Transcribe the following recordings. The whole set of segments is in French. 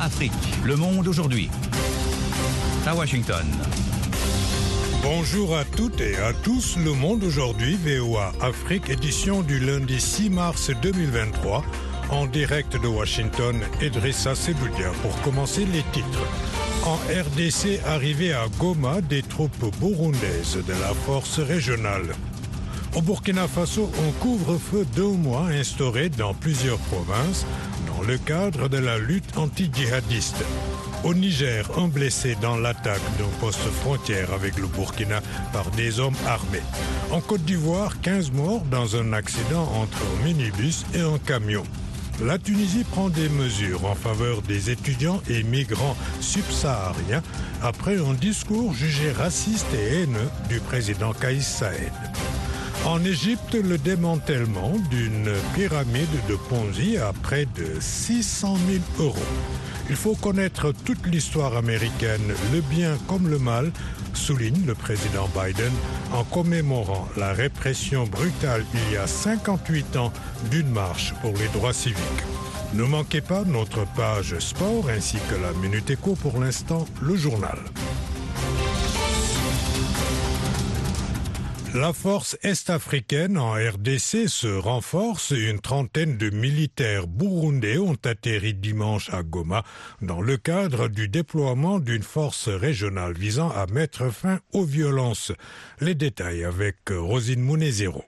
Afrique. Le monde aujourd'hui. À Washington. Bonjour à toutes et à tous. Le monde aujourd'hui, VOA Afrique, édition du lundi 6 mars 2023. En direct de Washington, Edrissa Seboudia pour commencer les titres. En RDC, arrivé à Goma, des troupes burundaises de la force régionale. Au Burkina Faso, on couvre-feu deux mois instauré dans plusieurs provinces le cadre de la lutte anti-djihadiste. Au Niger, un blessé dans l'attaque d'un poste frontière avec le Burkina par des hommes armés. En Côte d'Ivoire, 15 morts dans un accident entre un minibus et un camion. La Tunisie prend des mesures en faveur des étudiants et migrants subsahariens après un discours jugé raciste et haineux du président Kaïs Saïd. En Égypte, le démantèlement d'une pyramide de Ponzi à près de 600 000 euros. Il faut connaître toute l'histoire américaine, le bien comme le mal, souligne le président Biden en commémorant la répression brutale il y a 58 ans d'une marche pour les droits civiques. Ne manquez pas notre page sport ainsi que la Minute Éco pour l'instant, le journal. La force est-africaine en RDC se renforce. Une trentaine de militaires burundais ont atterri dimanche à Goma dans le cadre du déploiement d'une force régionale visant à mettre fin aux violences. Les détails avec Rosine Mounezero.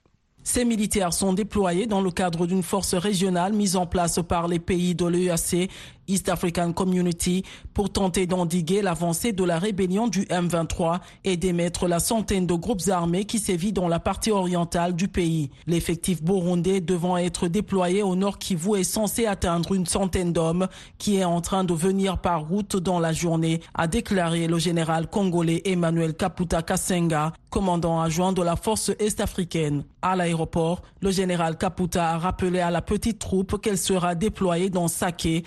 Ces militaires sont déployés dans le cadre d'une force régionale mise en place par les pays de l'EAC East African Community pour tenter d'endiguer l'avancée de la rébellion du M23 et d'émettre la centaine de groupes armés qui sévit dans la partie orientale du pays. L'effectif burundais devant être déployé au nord Kivu est censé atteindre une centaine d'hommes qui est en train de venir par route dans la journée, a déclaré le général congolais Emmanuel Kaputa Kasenga, commandant adjoint de la force est-africaine. À l'aéroport, le général Kaputa a rappelé à la petite troupe qu'elle sera déployée dans Sake,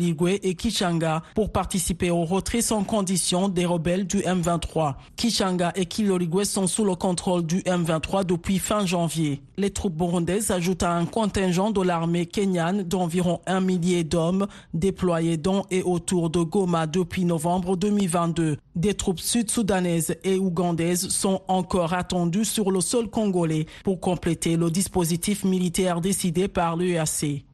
Et Kichanga pour participer au retrait sans condition des rebelles du M23. Kichanga et Kiloligwe sont sous le contrôle du M23 depuis fin janvier. Les troupes burundaises ajoutent à un contingent de l'armée kenyane d'environ un millier d'hommes déployés dans et autour de Goma depuis novembre 2022. Des troupes sud-soudanaises et ougandaises sont encore attendues sur le sol congolais pour compléter le dispositif militaire décidé par l'UAC.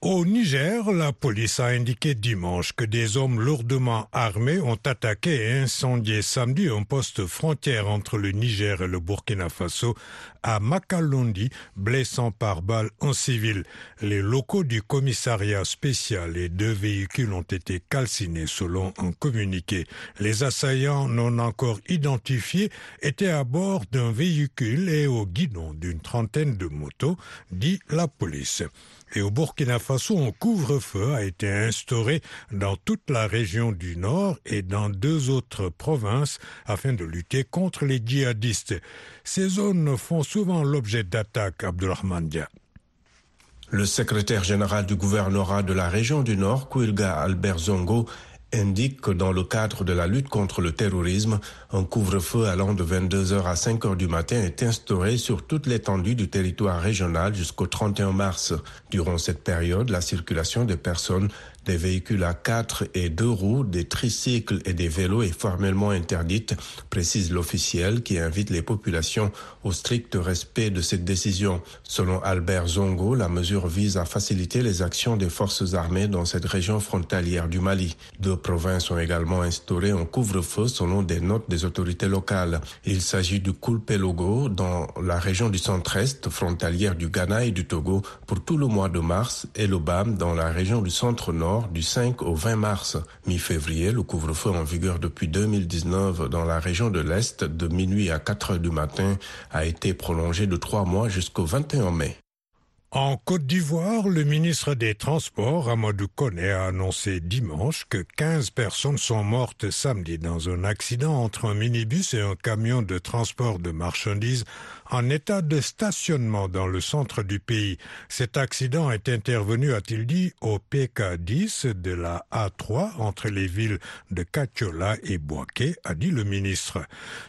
Au Niger, la police a indiqué dimanche que des hommes lourdement armés ont attaqué et incendié samedi un poste frontière entre le Niger et le Burkina Faso à Makalondi, blessant par balle un civil. Les locaux du commissariat spécial et deux véhicules ont été calcinés selon un communiqué. Les assaillants non encore identifiés étaient à bord d'un véhicule et au guidon d'une trentaine de motos, dit la police. Et au Burkina Faso, un couvre-feu a été instauré dans toute la région du Nord et dans deux autres provinces afin de lutter contre les djihadistes. Ces zones font souvent l'objet d'attaques, Abdulrahman Dia. Le secrétaire général du gouvernorat de la région du Nord, Kouilga Albert Zongo, indique que dans le cadre de la lutte contre le terrorisme, un couvre-feu allant de 22h à 5h du matin est instauré sur toute l'étendue du territoire régional jusqu'au 31 mars. Durant cette période, la circulation des personnes des véhicules à quatre et deux roues, des tricycles et des vélos est formellement interdite, précise l'officiel qui invite les populations au strict respect de cette décision. Selon Albert Zongo, la mesure vise à faciliter les actions des forces armées dans cette région frontalière du Mali. Deux provinces ont également instauré un couvre-feu selon des notes autorités locales. Il s'agit du Kulpelogo dans la région du centre-est frontalière du Ghana et du Togo pour tout le mois de mars et le BAM dans la région du centre-nord du 5 au 20 mars. Mi-février, le couvre-feu en vigueur depuis 2019 dans la région de l'Est de minuit à 4 heures du matin a été prolongé de trois mois jusqu'au 21 mai. En Côte d'Ivoire, le ministre des Transports, Amadou Kone, a annoncé dimanche que 15 personnes sont mortes samedi dans un accident entre un minibus et un camion de transport de marchandises en état de stationnement dans le centre du pays. Cet accident est intervenu, a-t-il dit, au PK10 de la A3 entre les villes de Katiola et Boaké, a dit le ministre.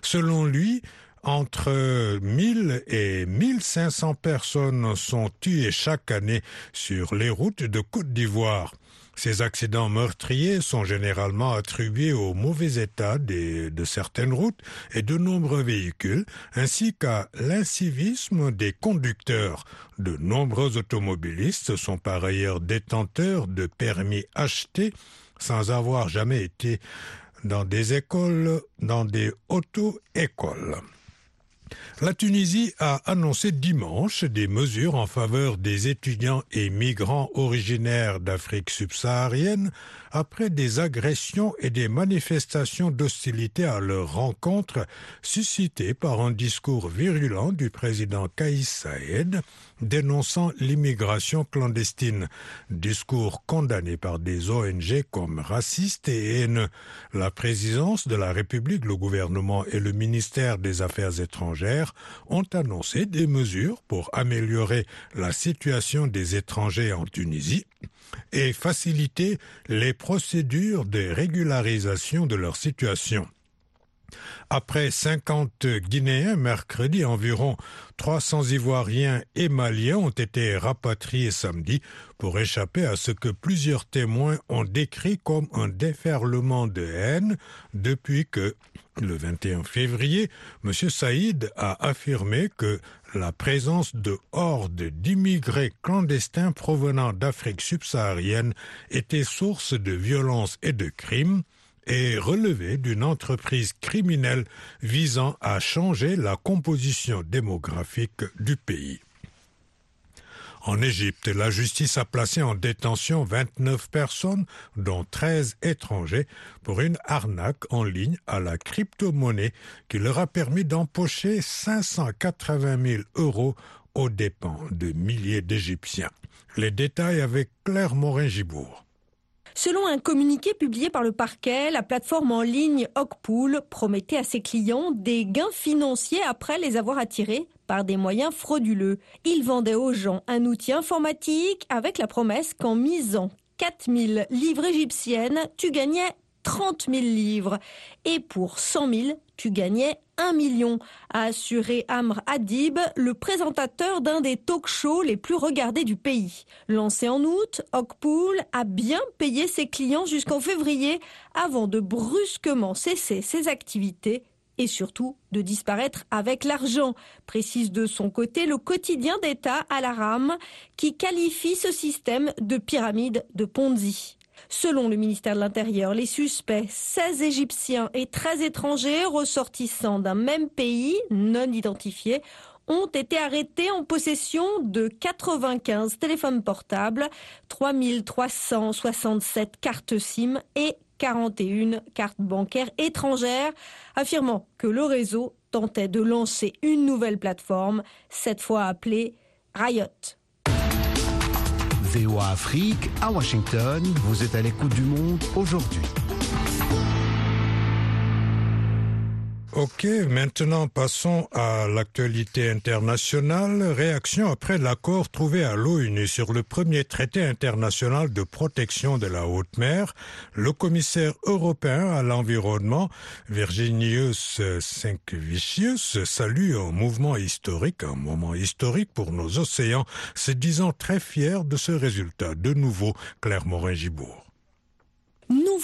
Selon lui, entre 1000 et 1500 personnes sont tuées chaque année sur les routes de Côte d'Ivoire. Ces accidents meurtriers sont généralement attribués au mauvais état de certaines routes et de nombreux véhicules, ainsi qu'à l'incivisme des conducteurs. De nombreux automobilistes sont par ailleurs détenteurs de permis achetés sans avoir jamais été dans des écoles, dans des auto-écoles. La Tunisie a annoncé dimanche des mesures en faveur des étudiants et migrants originaires d'Afrique subsaharienne après des agressions et des manifestations d'hostilité à leur rencontre suscitées par un discours virulent du président Kaïs Saïd dénonçant l'immigration clandestine, discours condamné par des ONG comme racistes et haineux. La présidence de la République, le gouvernement et le ministère des Affaires étrangères ont annoncé des mesures pour améliorer la situation des étrangers en Tunisie et faciliter les procédures de régularisation de leur situation. Après 50 Guinéens, mercredi, environ 300 Ivoiriens et Maliens ont été rapatriés samedi pour échapper à ce que plusieurs témoins ont décrit comme un déferlement de haine depuis que, le 21 février, M. Saïd a affirmé que la présence de hordes d'immigrés clandestins provenant d'Afrique subsaharienne était source de violences et de crimes, est relevé d'une entreprise criminelle visant à changer la composition démographique du pays. En Égypte, la justice a placé en détention 29 personnes, dont 13 étrangers, pour une arnaque en ligne à la crypto-monnaie qui leur a permis d'empocher 580 000 euros aux dépens de milliers d'Égyptiens. Les détails avec Claire Morin-Gibourg. Selon un communiqué publié par le parquet, la plateforme en ligne Hogpool promettait à ses clients des gains financiers après les avoir attirés par des moyens frauduleux. Il vendait aux gens un outil informatique avec la promesse qu'en misant 4000 livres égyptiennes, tu gagnais 30 000 livres. Et pour 100 000, tu gagnais 1 million, a assuré Amr Adib, le présentateur d'un des talk-shows les plus regardés du pays. Lancé en août, Hogpool a bien payé ses clients jusqu'en février avant de brusquement cesser ses activités et surtout de disparaître avec l'argent, précise de son côté le quotidien d'État à la rame qui qualifie ce système de pyramide de Ponzi. Selon le ministère de l'Intérieur, les suspects, 16 Égyptiens et 13 étrangers ressortissants d'un même pays non identifié, ont été arrêtés en possession de 95 téléphones portables, 3367 cartes SIM et 41 cartes bancaires étrangères, affirmant que le réseau tentait de lancer une nouvelle plateforme, cette fois appelée Riot. VOA Afrique à Washington. Vous êtes à l'écoute du monde aujourd'hui. Ok, maintenant passons à l'actualité internationale. Réaction après l'accord trouvé à l'ONU sur le premier traité international de protection de la haute mer. Le commissaire européen à l'environnement, Virginius Sinkevicius, salue un mouvement historique, un moment historique pour nos océans, se disant très fier de ce résultat. De nouveau, Claire Morin-Gibourg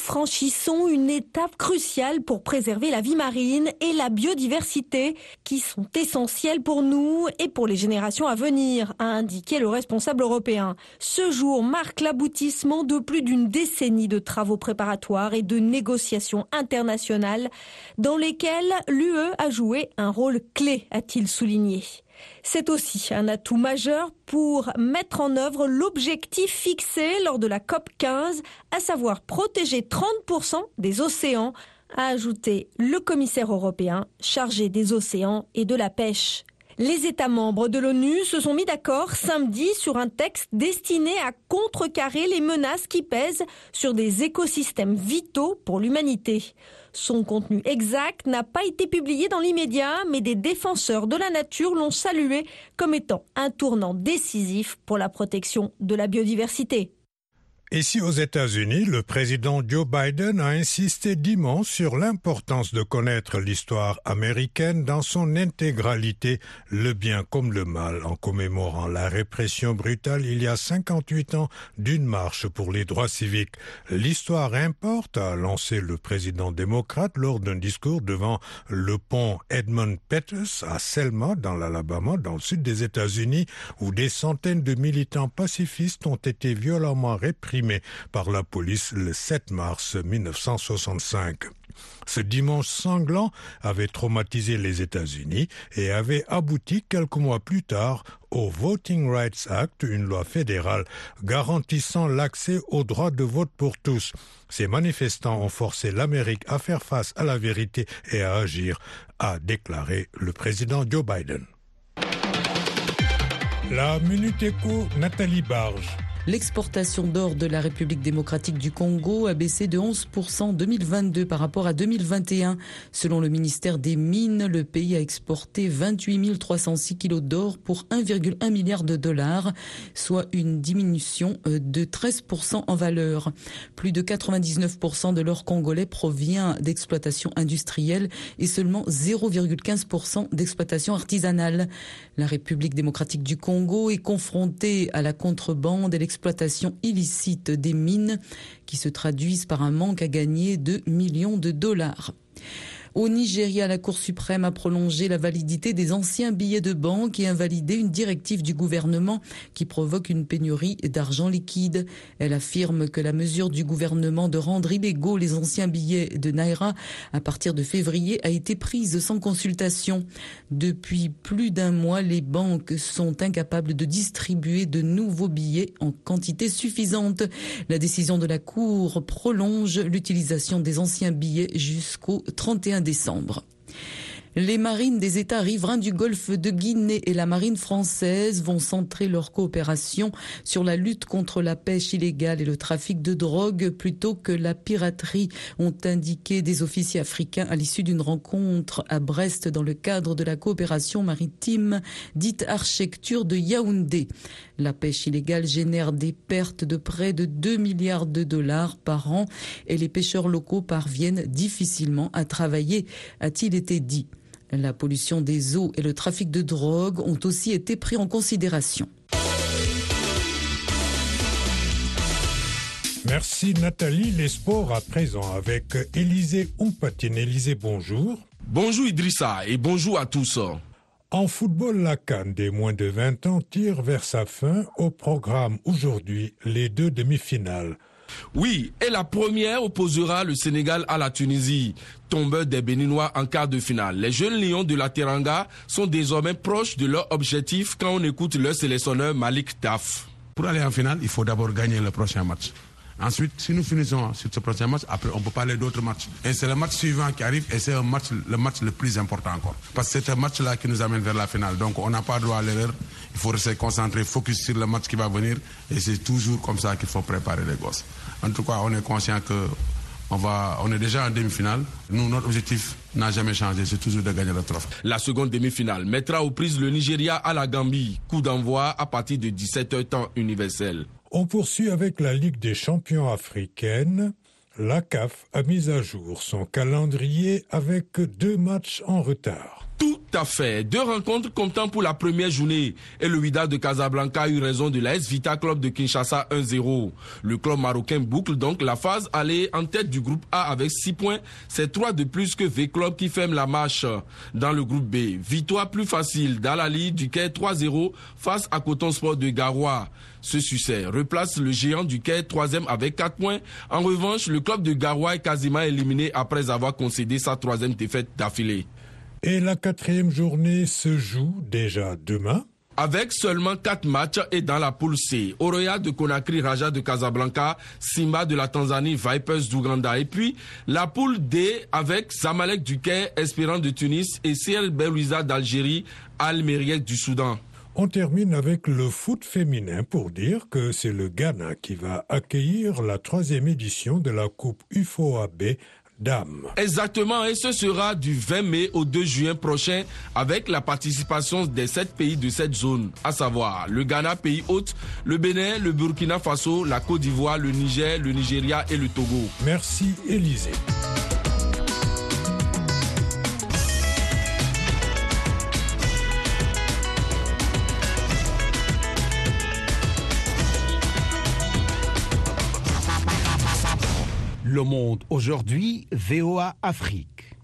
franchissons une étape cruciale pour préserver la vie marine et la biodiversité qui sont essentielles pour nous et pour les générations à venir, a indiqué le responsable européen. Ce jour marque l'aboutissement de plus d'une décennie de travaux préparatoires et de négociations internationales dans lesquelles l'UE a joué un rôle clé, a-t-il souligné. C'est aussi un atout majeur pour mettre en œuvre l'objectif fixé lors de la COP 15, à savoir protéger 30% des océans, a ajouté le commissaire européen chargé des océans et de la pêche. Les États membres de l'ONU se sont mis d'accord samedi sur un texte destiné à contrecarrer les menaces qui pèsent sur des écosystèmes vitaux pour l'humanité. Son contenu exact n'a pas été publié dans l'immédiat, mais des défenseurs de la nature l'ont salué comme étant un tournant décisif pour la protection de la biodiversité. Ici aux États-Unis, le président Joe Biden a insisté dimanche sur l'importance de connaître l'histoire américaine dans son intégralité, le bien comme le mal, en commémorant la répression brutale il y a 58 ans d'une marche pour les droits civiques. L'histoire importe, a lancé le président démocrate lors d'un discours devant le pont Edmund Pettus à Selma, dans l'Alabama, dans le sud des États-Unis, où des centaines de militants pacifistes ont été violemment réprimés par la police le 7 mars 1965. Ce dimanche sanglant avait traumatisé les États-Unis et avait abouti quelques mois plus tard au Voting Rights Act, une loi fédérale garantissant l'accès au droit de vote pour tous. Ces manifestants ont forcé l'Amérique à faire face à la vérité et à agir, a déclaré le président Joe Biden. La Minute Éco, Nathalie Barge. L'exportation d'or de la République démocratique du Congo a baissé de 11% en 2022 par rapport à 2021. Selon le ministère des Mines, le pays a exporté 28 306 kilos d'or pour 1,1 milliard de dollars, soit une diminution euh, de 13% en valeur. Plus de 99% de l'or congolais provient d'exploitation industrielle et seulement 0,15% d'exploitation artisanale. La République démocratique du Congo est confrontée à la contrebande et exploitation illicite des mines qui se traduisent par un manque à gagner de millions de dollars. Au Nigeria, la Cour suprême a prolongé la validité des anciens billets de banque et invalidé une directive du gouvernement qui provoque une pénurie d'argent liquide. Elle affirme que la mesure du gouvernement de rendre illégaux les anciens billets de Naira à partir de février a été prise sans consultation. Depuis plus d'un mois, les banques sont incapables de distribuer de nouveaux billets en quantité suffisante. La décision de la Cour prolonge l'utilisation des anciens billets jusqu'au 31 décembre. Les marines des États riverains du golfe de Guinée et la marine française vont centrer leur coopération sur la lutte contre la pêche illégale et le trafic de drogue plutôt que la piraterie, ont indiqué des officiers africains à l'issue d'une rencontre à Brest dans le cadre de la coopération maritime dite architecture de Yaoundé. La pêche illégale génère des pertes de près de 2 milliards de dollars par an et les pêcheurs locaux parviennent difficilement à travailler, a-t-il été dit. La pollution des eaux et le trafic de drogue ont aussi été pris en considération. Merci Nathalie. Les sports à présent avec Élisée Oumpatine. Élisée, bonjour. Bonjour Idrissa et bonjour à tous. En football, la Cannes des moins de 20 ans tire vers sa fin au programme aujourd'hui les deux demi-finales. Oui, et la première opposera le Sénégal à la Tunisie, tombeur des Béninois en quart de finale. Les jeunes lions de la Teranga sont désormais proches de leur objectif quand on écoute leur sélectionneur Malik Taf. Pour aller en finale, il faut d'abord gagner le prochain match. Ensuite, si nous finissons sur ce prochain match, après on peut parler d'autres matchs. Et c'est le match suivant qui arrive et c'est un match, le match le plus important encore. Parce que c'est un match-là qui nous amène vers la finale. Donc on n'a pas droit à l'erreur. Il faut rester concentré, focus sur le match qui va venir. Et c'est toujours comme ça qu'il faut préparer les gosses. En tout cas, on est conscient que on, va, on est déjà en demi-finale. Nous, notre objectif n'a jamais changé, c'est toujours de gagner le trophée. La seconde demi-finale mettra aux prises le Nigeria à la Gambie. Coup d'envoi à partir de 17h temps universel. On poursuit avec la Ligue des champions africaine. La CAF a mis à jour son calendrier avec deux matchs en retard. Tout à fait. Deux rencontres comptant pour la première journée. Et le Wydad de Casablanca a eu raison de la S Vita Club de Kinshasa 1-0. Le club marocain boucle donc la phase aller en tête du groupe A avec 6 points. C'est 3 de plus que V-Club qui ferme la marche dans le groupe B. Victoire plus facile d'Alali du Quai 3-0 face à Coton Sport de Garoua. Ce succès replace le géant du Quai troisième avec 4 points. En revanche, le club de Garoua est quasiment éliminé après avoir concédé sa troisième défaite d'affilée. Et la quatrième journée se joue déjà demain. Avec seulement quatre matchs et dans la poule C, Oroya de Conakry, Raja de Casablanca, Simba de la Tanzanie, Vipers d'Ouganda. Et puis la poule D avec Zamalek du Quai, Espérance de Tunis et CL Belouiza d'Algérie, Al du Soudan. On termine avec le foot féminin pour dire que c'est le Ghana qui va accueillir la troisième édition de la Coupe UFOAB dames. Exactement, et ce sera du 20 mai au 2 juin prochain avec la participation des sept pays de cette zone, à savoir le Ghana, pays hôte, le Bénin, le Burkina Faso, la Côte d'Ivoire, le Niger, le Nigeria et le Togo. Merci Élisée. Le Monde aujourd'hui, VOA Afrique.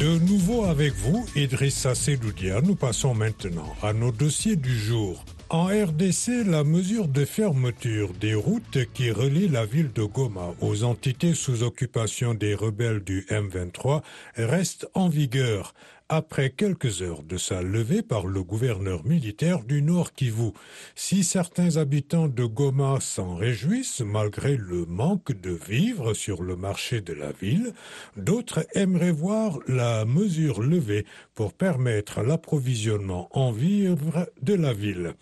De nouveau avec vous, Idrissa Sedoudia, nous passons maintenant à nos dossiers du jour. En RDC, la mesure de fermeture des routes qui relient la ville de Goma aux entités sous occupation des rebelles du M23 reste en vigueur après quelques heures de sa levée par le gouverneur militaire du Nord Kivu. Si certains habitants de Goma s'en réjouissent malgré le manque de vivres sur le marché de la ville, d'autres aimeraient voir la mesure levée pour permettre l'approvisionnement en vivres de la ville.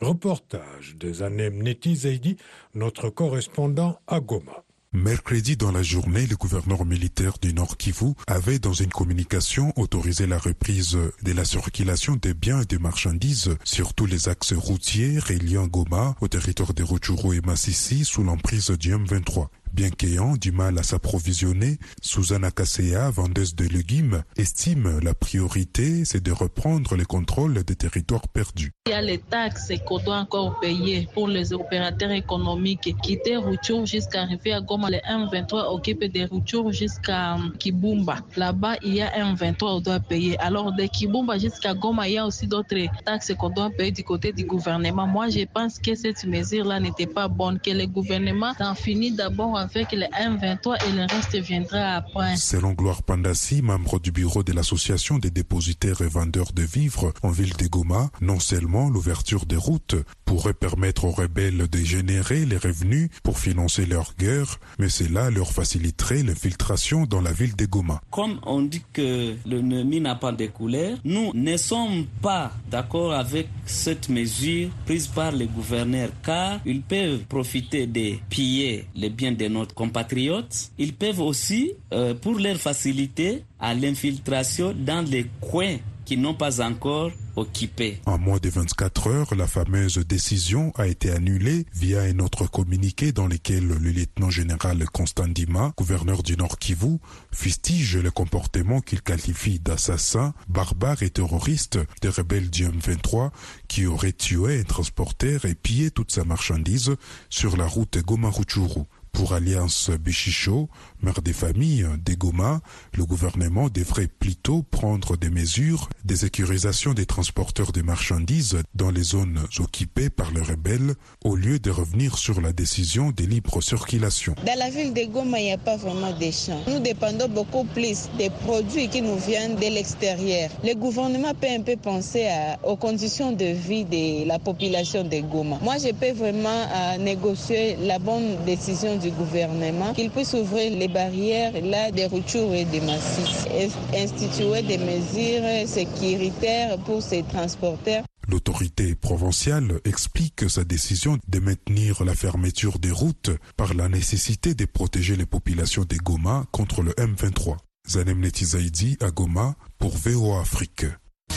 Reportage de Zanem Neti Zaidi, notre correspondant à Goma. Mercredi dans la journée, le gouverneur militaire du Nord Kivu avait dans une communication autorisé la reprise de la circulation des biens et des marchandises sur tous les axes routiers reliant Goma au territoire de Rutshuru et Massissi sous l'emprise du M23. Bien qu'ayant du mal à s'approvisionner, Susanna Kasea, vendeuse de légumes, estime la priorité, c'est de reprendre le contrôle des territoires perdus. Il y a les taxes qu'on doit encore payer pour les opérateurs économiques. Quitter Rutshuru jusqu'à arriver à Goma, le M23 occupe des Rutshuru jusqu'à Kibumba. Là-bas, il y a M23 on doit payer. Alors de Kibumba jusqu'à Goma, il y a aussi d'autres taxes qu'on doit payer du côté du gouvernement. Moi, je pense que cette mesure-là n'était pas bonne, que le gouvernement en finit d'abord avec le M23 et le reste viendra après. Selon Gloire Pandassi, membre du bureau de l'association des dépositaires et vendeurs de vivres en ville de Goma, non seulement l'ouverture des routes pourrait permettre aux rebelles de générer les revenus pour financer leur guerre, mais cela leur faciliterait l'infiltration dans la ville de Goma. Comme on dit que l'ennemi n'a pas de couleur, nous ne sommes pas d'accord avec cette mesure prise par les gouverneurs car ils peuvent profiter de piller les biens de notre compatriotes. Ils peuvent aussi, euh, pour leur faciliter, à l'infiltration dans les coins qui n'ont pas encore occupés. En moins de 24 heures, la fameuse décision a été annulée via un autre communiqué dans lequel le lieutenant général Constant Dima, gouverneur du Nord Kivu, fustige le comportement qu'il qualifie d'assassin, barbare et terroriste des rebelles du M23 qui auraient tué un transporteur et pillé toute sa marchandise sur la route Goma-Rutshuru. Pour Alliance Bichicho, mère des familles des Goma, le gouvernement devrait plutôt prendre des mesures de sécurisation des transporteurs de marchandises dans les zones occupées par les rebelles au lieu de revenir sur la décision de libre circulation. Dans la ville de Goma, il n'y a pas vraiment de champs. Nous dépendons beaucoup plus des produits qui nous viennent de l'extérieur. Le gouvernement peut un peu penser à, aux conditions de vie de la population de Goma. Moi, je peux vraiment euh, négocier la bonne décision du gouvernement, qu'il puisse ouvrir les barrières là des et des massifs, instituer des mesures sécuritaires pour ces transporteurs? L'autorité provinciale explique sa décision de maintenir la fermeture des routes par la nécessité de protéger les populations des Goma contre le M23. Zanem Netizaidi à Goma pour VOA Afrique.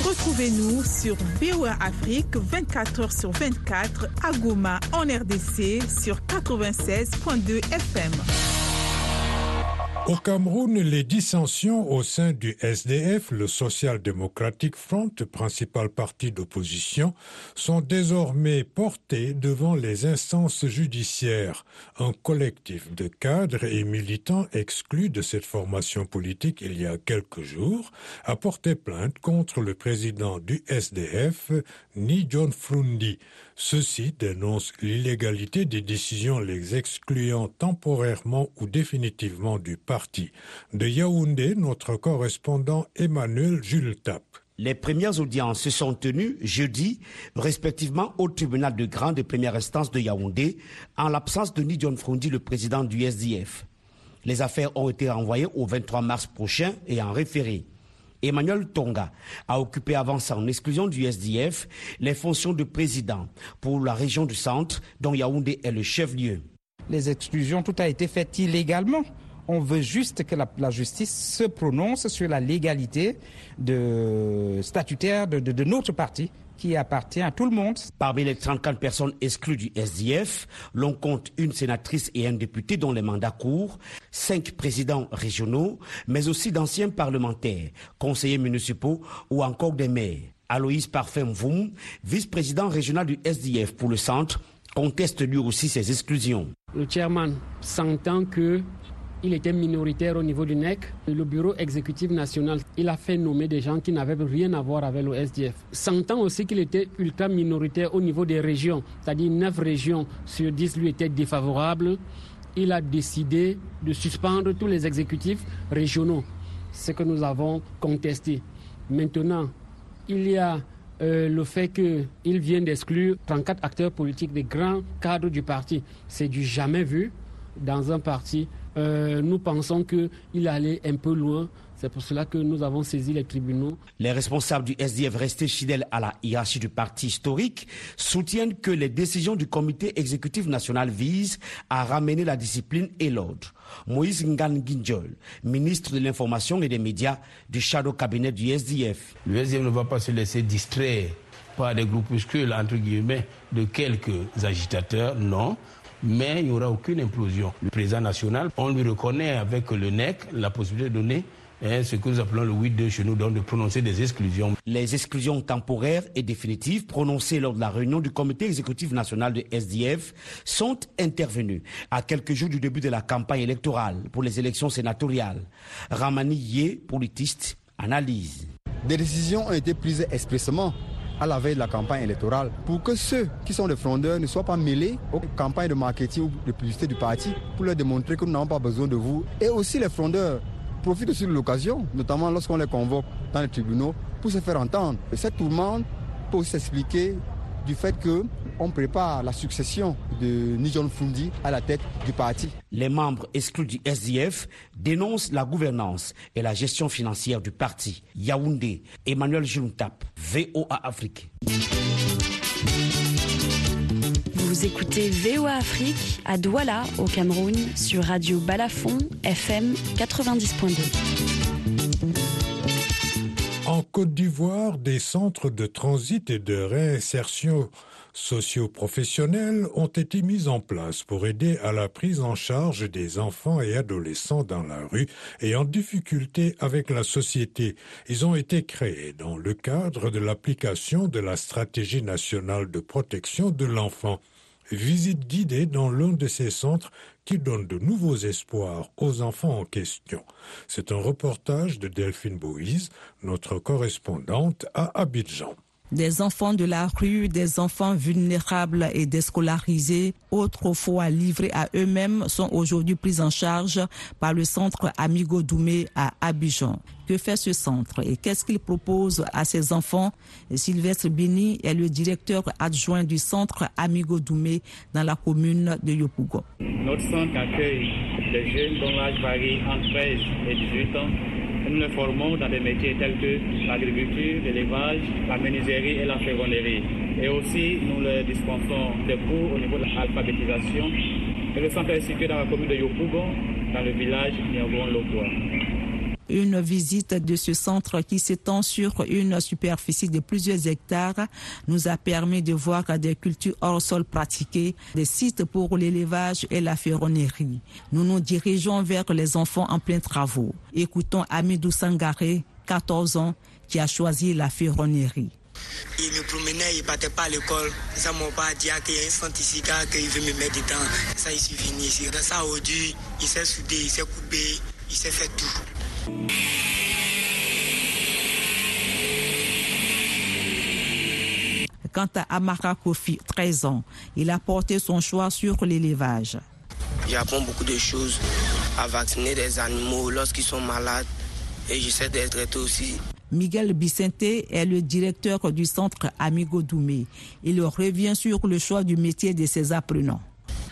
Retrouvez-nous sur VOA Afrique 24 heures sur 24 à Goma en RDC sur 96.2 FM. Au Cameroun, les dissensions au sein du SDF, le Social Democratic Front, principal parti d'opposition, sont désormais portées devant les instances judiciaires. Un collectif de cadres et militants exclus de cette formation politique il y a quelques jours a porté plainte contre le président du SDF, Ni John Frundi. Ceux-ci dénoncent l'illégalité des décisions les excluant temporairement ou définitivement du parti. De Yaoundé, notre correspondant Emmanuel Jules Tap. Les premières audiences se sont tenues jeudi, respectivement au tribunal de grande première instance de Yaoundé, en l'absence de Nidion Frundi, le président du SDF. Les affaires ont été renvoyées au 23 mars prochain et en référé. Emmanuel Tonga a occupé avant son exclusion du SDF les fonctions de président pour la région du centre dont Yaoundé est le chef-lieu. les exclusions, tout a été fait illégalement. On veut juste que la, justice se prononce sur la légalité statutaire de notre parti qui appartient à tout le monde. Parmi les 34 personnes exclues du SDF, l'on compte une sénatrice et un député dont les mandats courent, cinq présidents régionaux, mais aussi d'anciens parlementaires, conseillers municipaux ou encore des maires. Aloïs Parfum Voum, vice-président régional du SDF pour le centre, conteste lui aussi ces exclusions. Le chairman s'entend que il était minoritaire au niveau du NEC. Le bureau exécutif national, il a fait nommer des gens qui n'avaient rien à voir avec le SDF. S'entend aussi qu'il était ultra minoritaire au niveau des régions, c'est-à-dire 9 régions sur 10 lui étaient défavorables. Il a décidé de suspendre tous les exécutifs régionaux, ce que nous avons contesté. Maintenant, il y a euh, le fait qu'il vient d'exclure 34 acteurs politiques des grands cadres du parti. C'est du jamais vu dans un parti euh, nous pensons qu'il allait un peu loin. C'est pour cela que nous avons saisi les tribunaux. Les responsables du SDF restés fidèles à la hiérarchie du parti historique soutiennent que les décisions du comité exécutif national visent à ramener la discipline et l'ordre. Moïse Ngan Ginjol, ministre de l'Information et des Médias du shadow cabinet du SDF. Le SDF ne va pas se laisser distraire par des groupuscules, entre guillemets, de quelques agitateurs, non mais il n'y aura aucune implosion. Le président national, on lui reconnaît avec le NEC la possibilité de donner hein, ce que nous appelons le 8-2 chez nous, donc de prononcer des exclusions. Les exclusions temporaires et définitives prononcées lors de la réunion du comité exécutif national de SDF sont intervenues à quelques jours du début de la campagne électorale pour les élections sénatoriales. Ramani Yé, politiste, analyse. Des décisions ont été prises expressément à la veille de la campagne électorale pour que ceux qui sont des frondeurs ne soient pas mêlés aux campagnes de marketing ou de publicité du parti pour leur démontrer que nous n'avons pas besoin de vous. Et aussi les frondeurs profitent aussi de l'occasion, notamment lorsqu'on les convoque dans les tribunaux, pour se faire entendre. Et cette tourmente peut s'expliquer du fait qu'on prépare la succession de Nijon Fundi à la tête du parti. Les membres exclus du SDF dénoncent la gouvernance et la gestion financière du parti. Yaoundé, Emmanuel Juntap, VOA Afrique. Vous écoutez VOA Afrique à Douala, au Cameroun, sur Radio Balafon, FM 90.2. Côte d'Ivoire, des centres de transit et de réinsertion socio-professionnels ont été mis en place pour aider à la prise en charge des enfants et adolescents dans la rue et en difficulté avec la société. Ils ont été créés dans le cadre de l'application de la stratégie nationale de protection de l'enfant. Visite guidée dans l'un de ces centres qui donne de nouveaux espoirs aux enfants en question. C'est un reportage de Delphine Boïse, notre correspondante à Abidjan. Des enfants de la rue, des enfants vulnérables et déscolarisés, autrefois livrés à eux-mêmes, sont aujourd'hui pris en charge par le centre Amigo Doumé à Abidjan. Que fait ce centre et qu'est-ce qu'il propose à ses enfants? Sylvestre Bini est le directeur adjoint du centre Amigo Doumé dans la commune de Yopougo. Notre centre accueille des jeunes dont l'âge varie entre 13 et 18 ans nous les formons dans des métiers tels que l'agriculture, l'élevage, la menuiserie et la ferronnerie. Et aussi, nous les dispensons des cours au niveau de l'alphabétisation. Et le centre est situé dans la commune de Yopougon, dans le village Niagon-Lokwa. Une visite de ce centre qui s'étend sur une superficie de plusieurs hectares nous a permis de voir des cultures hors sol pratiquées, des sites pour l'élevage et la ferronnerie. Nous nous dirigeons vers les enfants en plein travaux. Écoutons Amidou Sangaré, 14 ans, qui a choisi la ferronnerie. Il me promenait, il partait pas à l'école. Ça m'a pas dit qu'il y a un centre ici qu'il veut me mettre dedans. Ça, il venu ici. Dans ça, aujourd'hui, il s'est soudé, il s'est coupé, il s'est fait tout. Quant à Amara Kofi, 13 ans, il a porté son choix sur l'élevage. J'apprends beaucoup de choses à vacciner des animaux lorsqu'ils sont malades et j'essaie d'être traiter aussi. Miguel Bicente est le directeur du centre Amigo Doumé. Il revient sur le choix du métier de ses apprenants.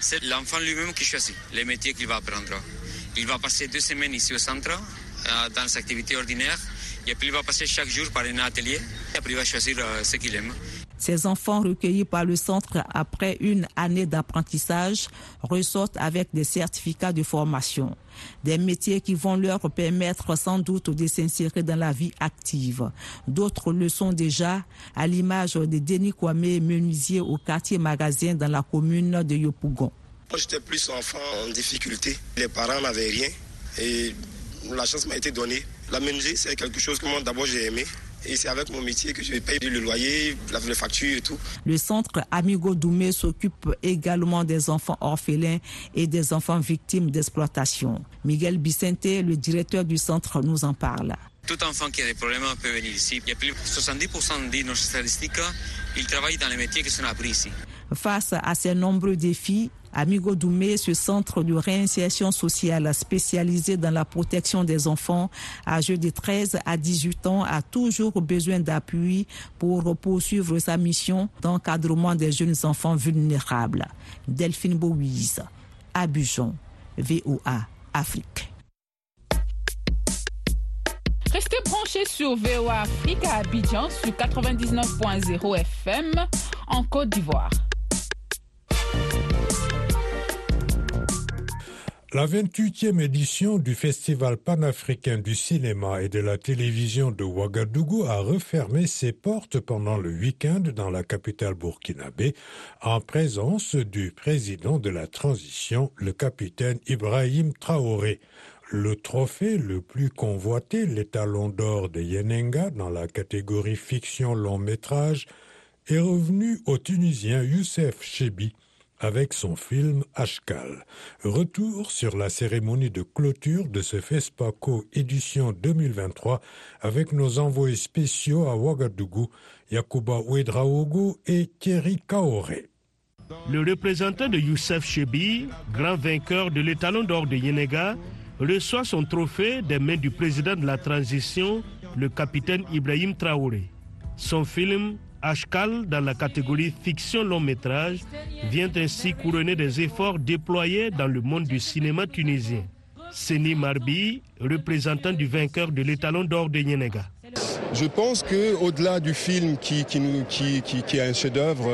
C'est l'enfant lui-même qui choisit les métiers qu'il va apprendre. Il va passer deux semaines ici au centre dans ses activités ordinaires Et puis il va passer chaque jour par un atelier, et après il va choisir euh, ce qu'il aime. Ces enfants recueillis par le centre après une année d'apprentissage ressortent avec des certificats de formation, des métiers qui vont leur permettre sans doute de s'insérer dans la vie active. D'autres le sont déjà, à l'image de Denis Kwame, menuisier au quartier magasin dans la commune de Yopougon. Moi, j'étais plus enfant en difficulté. Les parents n'avaient rien et la chance m'a été donnée. La menuiserie, c'est quelque chose que moi, d'abord, j'ai aimé. Et c'est avec mon métier que je paye le loyer, la facture et tout. Le centre Amigo Doumé s'occupe également des enfants orphelins et des enfants victimes d'exploitation. Miguel Vicente, le directeur du centre, nous en parle. Tout enfant qui a des problèmes peut venir ici. Il y a plus de 70% de nos statistiques, ils travaillent dans les métiers qui sont appris ici. Face à ces nombreux défis, Amigo Doumé, ce centre de réinsertion sociale spécialisé dans la protection des enfants âgés de 13 à 18 ans, a toujours besoin d'appui pour poursuivre sa mission d'encadrement des jeunes enfants vulnérables. Delphine Bouise, Abidjan, VOA, Afrique. Restez branchés sur VOA à Abidjan sur 99.0 FM en Côte d'Ivoire. La 28e édition du Festival panafricain du cinéma et de la télévision de Ouagadougou a refermé ses portes pendant le week-end dans la capitale burkinabé en présence du président de la transition, le capitaine Ibrahim Traoré. Le trophée le plus convoité, l'étalon d'or de Yenenga dans la catégorie fiction long métrage, est revenu au Tunisien Youssef Chebi avec son film Ashkal. Retour sur la cérémonie de clôture de ce FESPACO édition 2023 avec nos envoyés spéciaux à Ouagadougou, Yakuba Ouedraogo et Thierry Kaoré. Le représentant de Youssef Chebi, grand vainqueur de l'étalon d'or de Yenega, reçoit son trophée des mains du président de la transition, le capitaine Ibrahim Traoré. Son film Ashkal, dans la catégorie fiction long métrage, vient ainsi couronner des efforts déployés dans le monde du cinéma tunisien. Seni Marbi, représentant du vainqueur de l'étalon d'or de Yenega. Je pense que au-delà du film qui, qui, qui, qui, est un chef-d'œuvre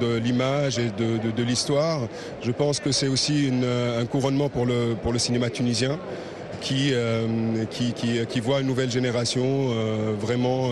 de l'image et de, de, de l'histoire, je pense que c'est aussi une, un couronnement pour le, pour le cinéma tunisien. Qui, euh, qui, qui, qui, voit une nouvelle génération euh, vraiment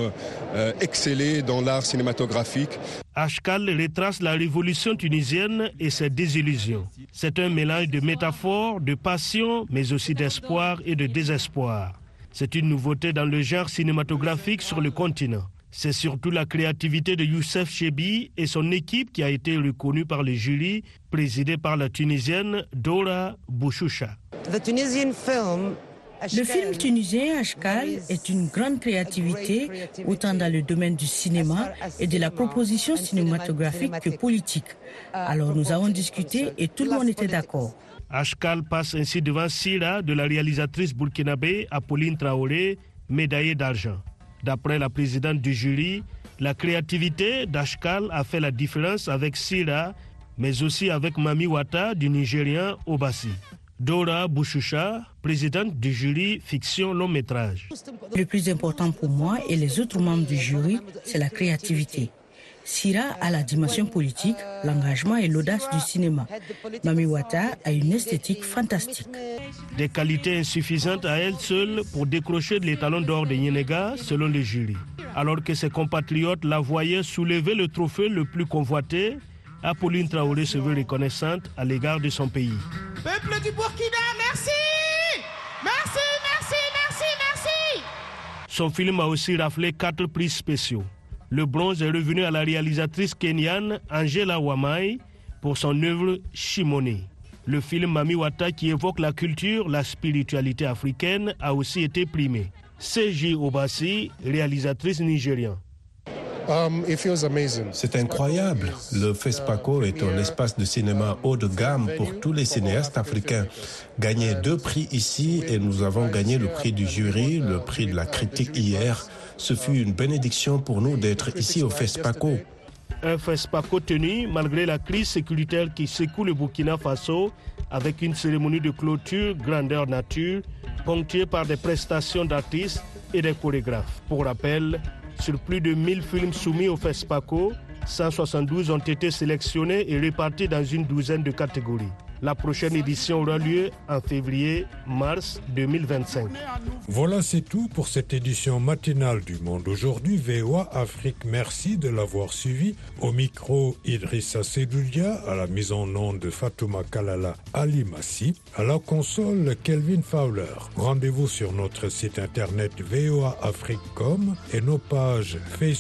euh, exceller dans l'art cinématographique. Ashkal retrace la révolution tunisienne et ses désillusions. C'est un mélange de métaphores, de passion, mais aussi d'espoir et de désespoir. C'est une nouveauté dans le genre cinématographique sur le continent. C'est surtout la créativité de Youssef Chebi et son équipe qui a été reconnue par le jury, présidé par la Tunisienne Dora Bouchoucha. Le film tunisien Ashkal est une grande créativité, autant dans le domaine du cinéma et de la proposition cinématographique que politique. Alors nous avons discuté et tout le monde était d'accord. Ashkal passe ainsi devant Sira de la réalisatrice burkinabé Apolline Traoré, médaillée d'argent. D'après la présidente du jury, la créativité d'Ashkal a fait la différence avec Sira, mais aussi avec Mami Wata du Nigérien Obasi. Dora Bouchoucha, présidente du jury fiction long métrage. Le plus important pour moi et les autres membres du jury, c'est la créativité. Sira a la dimension politique, l'engagement et l'audace du cinéma. Mami Wata a une esthétique fantastique. Des qualités insuffisantes à elle seule pour décrocher les talons d'or de Yenega, selon le jury. Alors que ses compatriotes la voyaient soulever le trophée le plus convoité, Apolline Traoré se veut reconnaissante à l'égard de son pays. Peuple du Burkina, merci Merci, merci, merci, merci Son film a aussi raflé quatre prix spéciaux. Le bronze est revenu à la réalisatrice kenyane Angela Wamai pour son œuvre Shimone. Le film Mami Wata qui évoque la culture, la spiritualité africaine a aussi été primé. C.J. Obasi, réalisatrice nigériane. C'est incroyable. Le FESPACO est un espace de cinéma haut de gamme pour tous les cinéastes africains. Gagner deux prix ici et nous avons gagné le prix du jury, le prix de la critique hier. Ce fut une bénédiction pour nous d'être ici au FESPACO. Un FESPACO tenu malgré la crise sécuritaire qui secoue le Burkina Faso avec une cérémonie de clôture grandeur nature ponctuée par des prestations d'artistes et des chorégraphes. Pour rappel, sur plus de 1000 films soumis au FESPACO, 172 ont été sélectionnés et répartis dans une douzaine de catégories. La prochaine édition aura lieu en février-mars 2025. Voilà, c'est tout pour cette édition matinale du Monde aujourd'hui. VOA Afrique, merci de l'avoir suivi. Au micro, Idrissa Sedoulia, à la mise en nom de Fatouma Kalala Ali Massi, à la console Kelvin Fowler. Rendez-vous sur notre site internet voaafrique.com et nos pages Facebook.